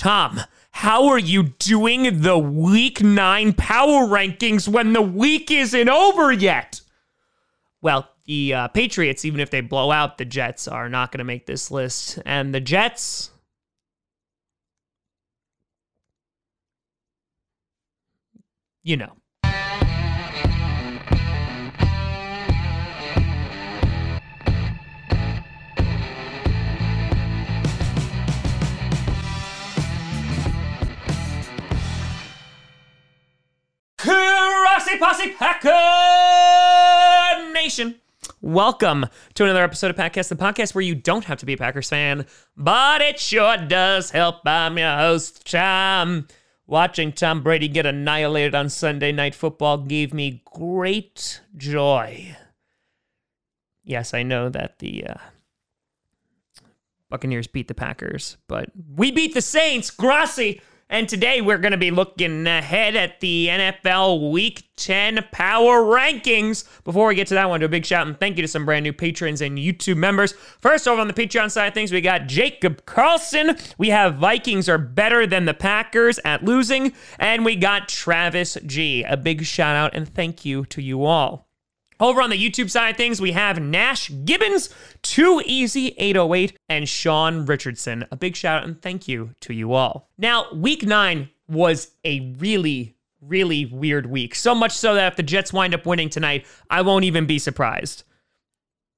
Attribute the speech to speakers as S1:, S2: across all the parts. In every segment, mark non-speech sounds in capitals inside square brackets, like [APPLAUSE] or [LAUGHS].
S1: Tom, how are you doing the week nine power rankings when the week isn't over yet? Well, the uh, Patriots, even if they blow out the Jets, are not going to make this list. And the Jets, you know. Posse Packer Nation. Welcome to another episode of Packcast, the podcast where you don't have to be a Packers fan, but it sure does help. I'm your host, Tom. Watching Tom Brady get annihilated on Sunday Night Football gave me great joy. Yes, I know that the uh, Buccaneers beat the Packers, but we beat the Saints. Grassi. And today we're going to be looking ahead at the NFL Week 10 Power Rankings. Before we get to that one, do a big shout and thank you to some brand new patrons and YouTube members. First, over on the Patreon side of things, we got Jacob Carlson. We have Vikings are better than the Packers at losing. And we got Travis G. A big shout out and thank you to you all. Over on the YouTube side of things, we have Nash Gibbons, Too Easy 808, and Sean Richardson. A big shout out and thank you to you all. Now, week nine was a really, really weird week. So much so that if the Jets wind up winning tonight, I won't even be surprised.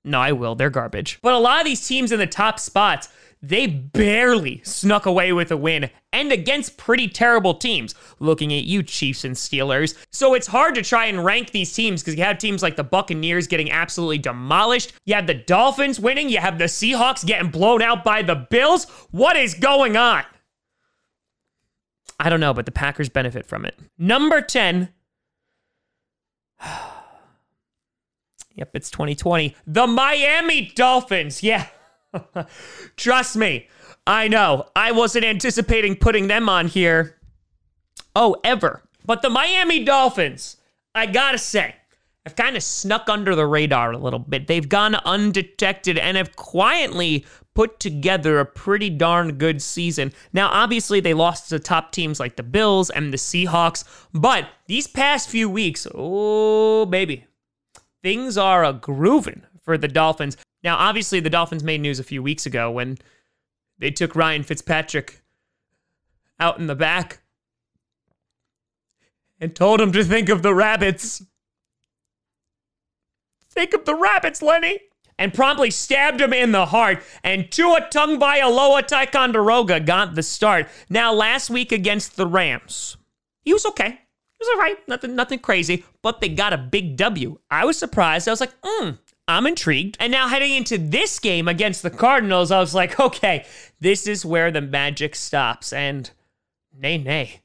S1: No, I will. They're garbage. But a lot of these teams in the top spots, they barely snuck away with a win and against pretty terrible teams. Looking at you, Chiefs and Steelers. So it's hard to try and rank these teams because you have teams like the Buccaneers getting absolutely demolished. You have the Dolphins winning. You have the Seahawks getting blown out by the Bills. What is going on? I don't know, but the Packers benefit from it. Number 10. [SIGHS] yep, it's 2020. The Miami Dolphins. Yeah. [LAUGHS] Trust me, I know. I wasn't anticipating putting them on here. Oh, ever. But the Miami Dolphins, I gotta say, have kind of snuck under the radar a little bit. They've gone undetected and have quietly put together a pretty darn good season. Now, obviously, they lost to top teams like the Bills and the Seahawks, but these past few weeks, oh, baby, things are a grooving for the Dolphins. Now, obviously, the Dolphins made news a few weeks ago when they took Ryan Fitzpatrick out in the back and told him to think of the rabbits. Think of the rabbits, Lenny! And promptly stabbed him in the heart. And Tua Tagovailoa Ticonderoga got the start. Now, last week against the Rams, he was okay. He was all right. Nothing, nothing crazy. But they got a big W. I was surprised. I was like, hmm, I'm intrigued. And now heading into this game against the Cardinals, I was like, okay, this is where the magic stops. And nay, nay.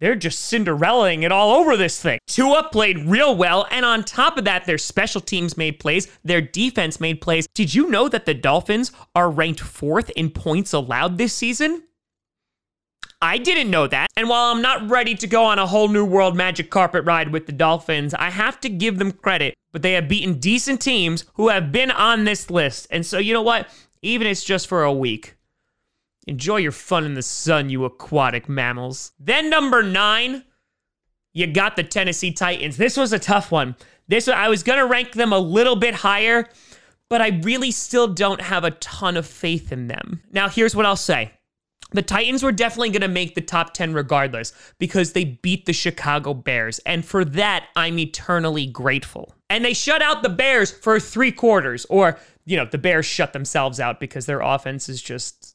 S1: They're just Cinderellaing it all over this thing. Tua played real well, and on top of that, their special teams made plays, their defense made plays. Did you know that the Dolphins are ranked fourth in points allowed this season? I didn't know that. And while I'm not ready to go on a whole new world magic carpet ride with the Dolphins, I have to give them credit. But they have beaten decent teams who have been on this list. And so, you know what? Even if it's just for a week. Enjoy your fun in the sun, you aquatic mammals. Then, number nine, you got the Tennessee Titans. This was a tough one. This I was gonna rank them a little bit higher, but I really still don't have a ton of faith in them. Now, here's what I'll say. The Titans were definitely going to make the top 10 regardless because they beat the Chicago Bears. And for that, I'm eternally grateful. And they shut out the Bears for three quarters, or, you know, the Bears shut themselves out because their offense is just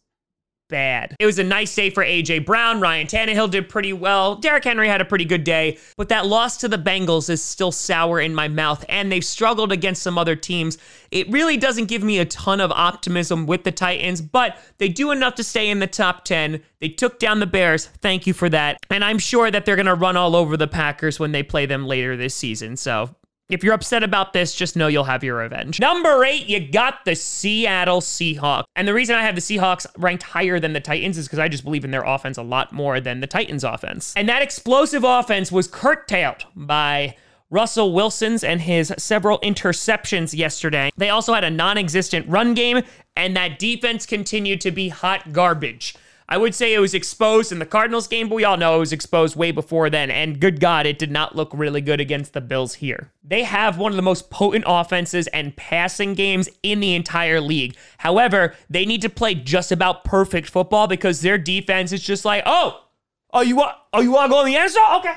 S1: bad. It was a nice day for AJ Brown. Ryan Tannehill did pretty well. Derrick Henry had a pretty good day, but that loss to the Bengals is still sour in my mouth, and they've struggled against some other teams. It really doesn't give me a ton of optimism with the Titans, but they do enough to stay in the top 10. They took down the Bears. Thank you for that. And I'm sure that they're going to run all over the Packers when they play them later this season. So if you're upset about this, just know you'll have your revenge. Number eight, you got the Seattle Seahawks. And the reason I have the Seahawks ranked higher than the Titans is because I just believe in their offense a lot more than the Titans' offense. And that explosive offense was curtailed by Russell Wilson's and his several interceptions yesterday. They also had a non existent run game, and that defense continued to be hot garbage. I would say it was exposed in the Cardinals game, but we all know it was exposed way before then. And good God, it did not look really good against the Bills here. They have one of the most potent offenses and passing games in the entire league. However, they need to play just about perfect football because their defense is just like, oh, oh, you want, oh, you want to go in the end zone? Okay.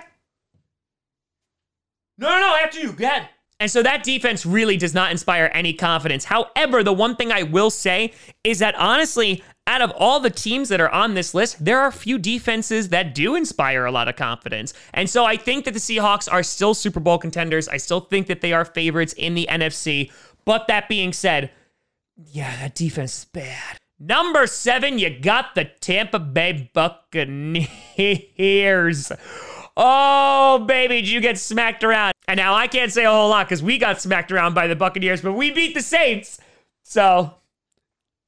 S1: No, no, no, after you, go ahead. And so that defense really does not inspire any confidence. However, the one thing I will say is that honestly, out of all the teams that are on this list, there are a few defenses that do inspire a lot of confidence. And so I think that the Seahawks are still Super Bowl contenders. I still think that they are favorites in the NFC. But that being said, yeah, that defense is bad. Number seven, you got the Tampa Bay Buccaneers. Oh, baby, did you get smacked around? And now I can't say a whole lot because we got smacked around by the Buccaneers, but we beat the Saints. So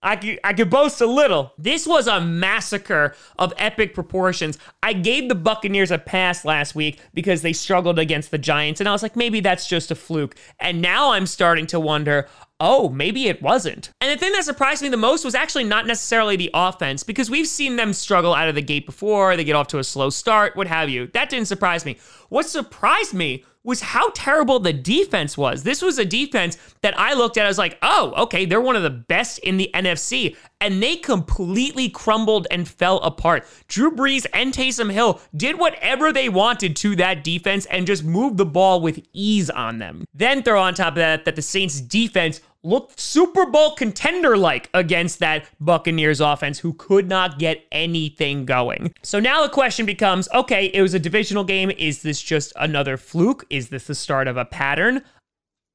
S1: I could, I could boast a little. This was a massacre of epic proportions. I gave the Buccaneers a pass last week because they struggled against the Giants, and I was like, maybe that's just a fluke. And now I'm starting to wonder oh, maybe it wasn't. And the thing that surprised me the most was actually not necessarily the offense, because we've seen them struggle out of the gate before, they get off to a slow start, what have you. That didn't surprise me. What surprised me was how terrible the defense was. This was a defense that I looked at, I was like, oh, okay, they're one of the best in the NFC. And they completely crumbled and fell apart. Drew Brees and Taysom Hill did whatever they wanted to that defense and just moved the ball with ease on them. Then throw on top of that that the Saints defense looked Super Bowl contender like against that Buccaneers offense who could not get anything going. So now the question becomes okay, it was a divisional game. Is this just another fluke? Is this the start of a pattern?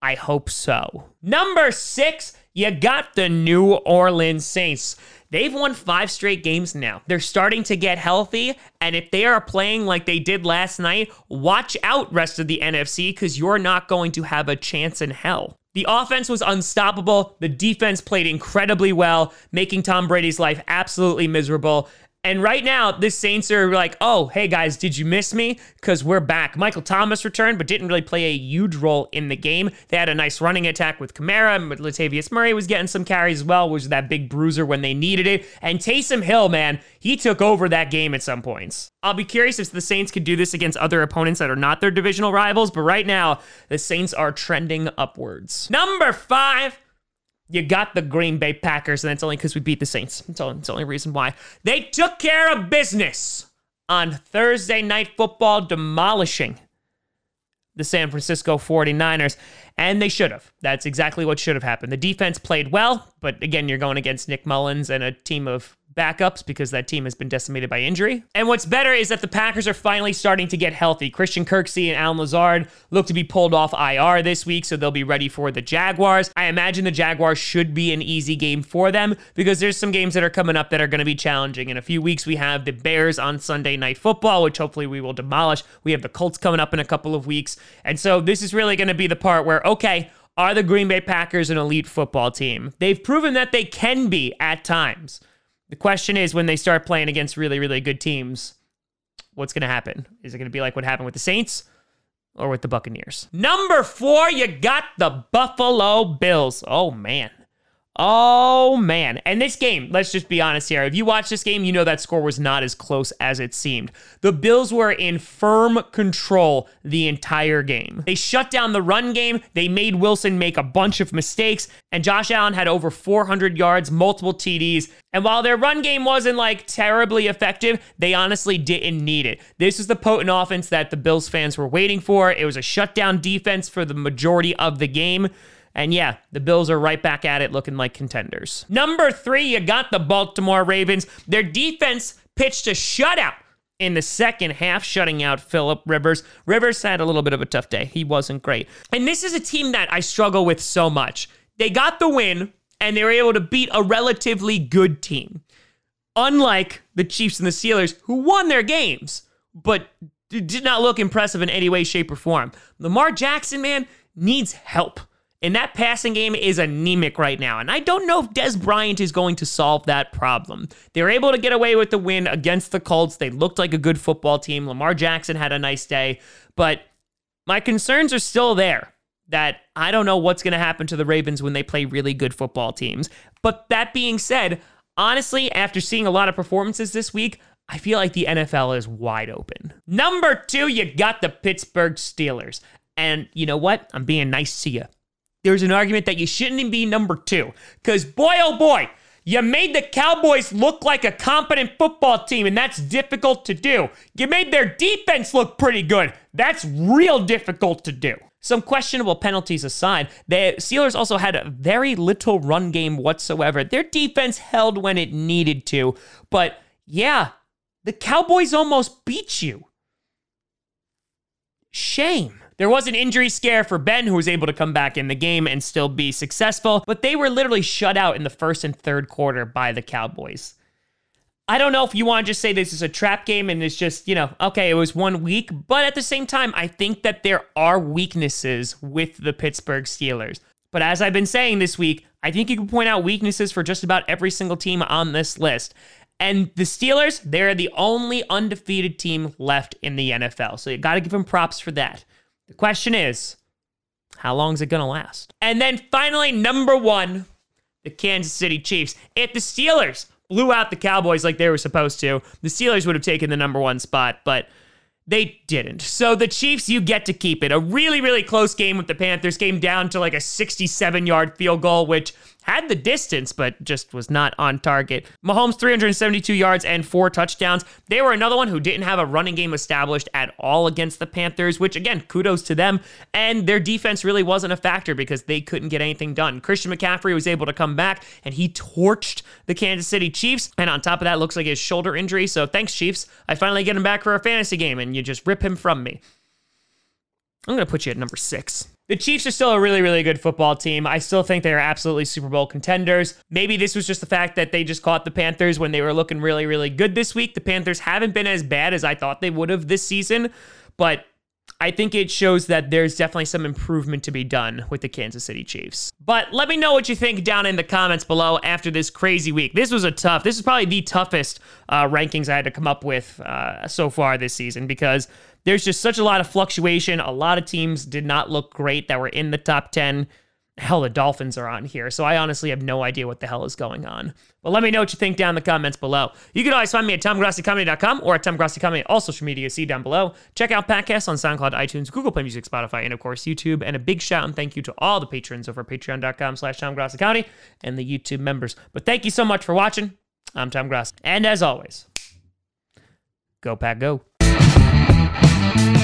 S1: I hope so. Number six, you got the New Orleans Saints. They've won five straight games now. They're starting to get healthy. And if they are playing like they did last night, watch out, rest of the NFC, because you're not going to have a chance in hell. The offense was unstoppable. The defense played incredibly well, making Tom Brady's life absolutely miserable. And right now, the Saints are like, oh, hey guys, did you miss me? Because we're back. Michael Thomas returned, but didn't really play a huge role in the game. They had a nice running attack with Kamara, and Latavius Murray was getting some carries as well, was that big bruiser when they needed it. And Taysom Hill, man, he took over that game at some points. I'll be curious if the Saints could do this against other opponents that are not their divisional rivals, but right now, the Saints are trending upwards. Number five you got the Green Bay Packers, and that's only because we beat the Saints. It's all, that's the only reason why. They took care of business on Thursday Night Football, demolishing the San Francisco 49ers, and they should have. That's exactly what should have happened. The defense played well, but again, you're going against Nick Mullens and a team of backups because that team has been decimated by injury. And what's better is that the Packers are finally starting to get healthy. Christian Kirksey and Allen Lazard look to be pulled off IR this week, so they'll be ready for the Jaguars. I imagine the Jaguars should be an easy game for them because there's some games that are coming up that are going to be challenging. In a few weeks, we have the Bears on Sunday Night Football, which hopefully we will demolish. We have the Colts coming up in a couple of weeks. And so this is really going to be the part where, okay, are the Green Bay Packers an elite football team? They've proven that they can be at times. The question is when they start playing against really, really good teams, what's going to happen? Is it going to be like what happened with the Saints or with the Buccaneers? Number four, you got the Buffalo Bills. Oh, man. Oh man. And this game, let's just be honest here. If you watch this game, you know that score was not as close as it seemed. The Bills were in firm control the entire game. They shut down the run game, they made Wilson make a bunch of mistakes, and Josh Allen had over 400 yards, multiple TDs. And while their run game wasn't like terribly effective, they honestly didn't need it. This was the potent offense that the Bills fans were waiting for. It was a shutdown defense for the majority of the game. And yeah, the Bills are right back at it looking like contenders. Number three, you got the Baltimore Ravens. Their defense pitched a shutout in the second half, shutting out Philip Rivers. Rivers had a little bit of a tough day. He wasn't great. And this is a team that I struggle with so much. They got the win, and they were able to beat a relatively good team. Unlike the Chiefs and the Steelers, who won their games, but did not look impressive in any way, shape, or form. Lamar Jackson, man, needs help. And that passing game is anemic right now. And I don't know if Dez Bryant is going to solve that problem. They were able to get away with the win against the Colts. They looked like a good football team. Lamar Jackson had a nice day. But my concerns are still there that I don't know what's going to happen to the Ravens when they play really good football teams. But that being said, honestly, after seeing a lot of performances this week, I feel like the NFL is wide open. Number two, you got the Pittsburgh Steelers. And you know what? I'm being nice to you. There's an argument that you shouldn't be number two. Because boy, oh boy, you made the Cowboys look like a competent football team, and that's difficult to do. You made their defense look pretty good. That's real difficult to do. Some questionable penalties aside, the Steelers also had a very little run game whatsoever. Their defense held when it needed to, but yeah, the Cowboys almost beat you. Shame. There was an injury scare for Ben, who was able to come back in the game and still be successful, but they were literally shut out in the first and third quarter by the Cowboys. I don't know if you want to just say this is a trap game and it's just, you know, okay, it was one week, but at the same time, I think that there are weaknesses with the Pittsburgh Steelers. But as I've been saying this week, I think you can point out weaknesses for just about every single team on this list. And the Steelers, they're the only undefeated team left in the NFL. So you got to give them props for that. The question is, how long is it going to last? And then finally, number one, the Kansas City Chiefs. If the Steelers blew out the Cowboys like they were supposed to, the Steelers would have taken the number one spot, but they didn't. So the Chiefs, you get to keep it. A really, really close game with the Panthers came down to like a 67 yard field goal, which had the distance, but just was not on target. Mahomes, 372 yards and four touchdowns. They were another one who didn't have a running game established at all against the Panthers, which again, kudos to them. And their defense really wasn't a factor because they couldn't get anything done. Christian McCaffrey was able to come back and he torched the Kansas City Chiefs. And on top of that, looks like his shoulder injury. So thanks, Chiefs. I finally get him back for a fantasy game and you just rip him from me. I'm going to put you at number six. The Chiefs are still a really, really good football team. I still think they are absolutely Super Bowl contenders. Maybe this was just the fact that they just caught the Panthers when they were looking really, really good this week. The Panthers haven't been as bad as I thought they would have this season, but I think it shows that there's definitely some improvement to be done with the Kansas City Chiefs. But let me know what you think down in the comments below after this crazy week. This was a tough, this is probably the toughest uh, rankings I had to come up with uh, so far this season because there's just such a lot of fluctuation. A lot of teams did not look great that were in the top 10. Hell, the Dolphins are on here. So I honestly have no idea what the hell is going on. But let me know what you think down in the comments below. You can always find me at TomGrassiComedy.com or at TomGrassiComedy, all social media, see down below. Check out podcasts on SoundCloud, iTunes, Google Play Music, Spotify, and of course YouTube. And a big shout and thank you to all the patrons over at patreon.com slash TomGrassiComedy and the YouTube members. But thank you so much for watching. I'm Tom Grassi. And as always, go pack go. Thank you.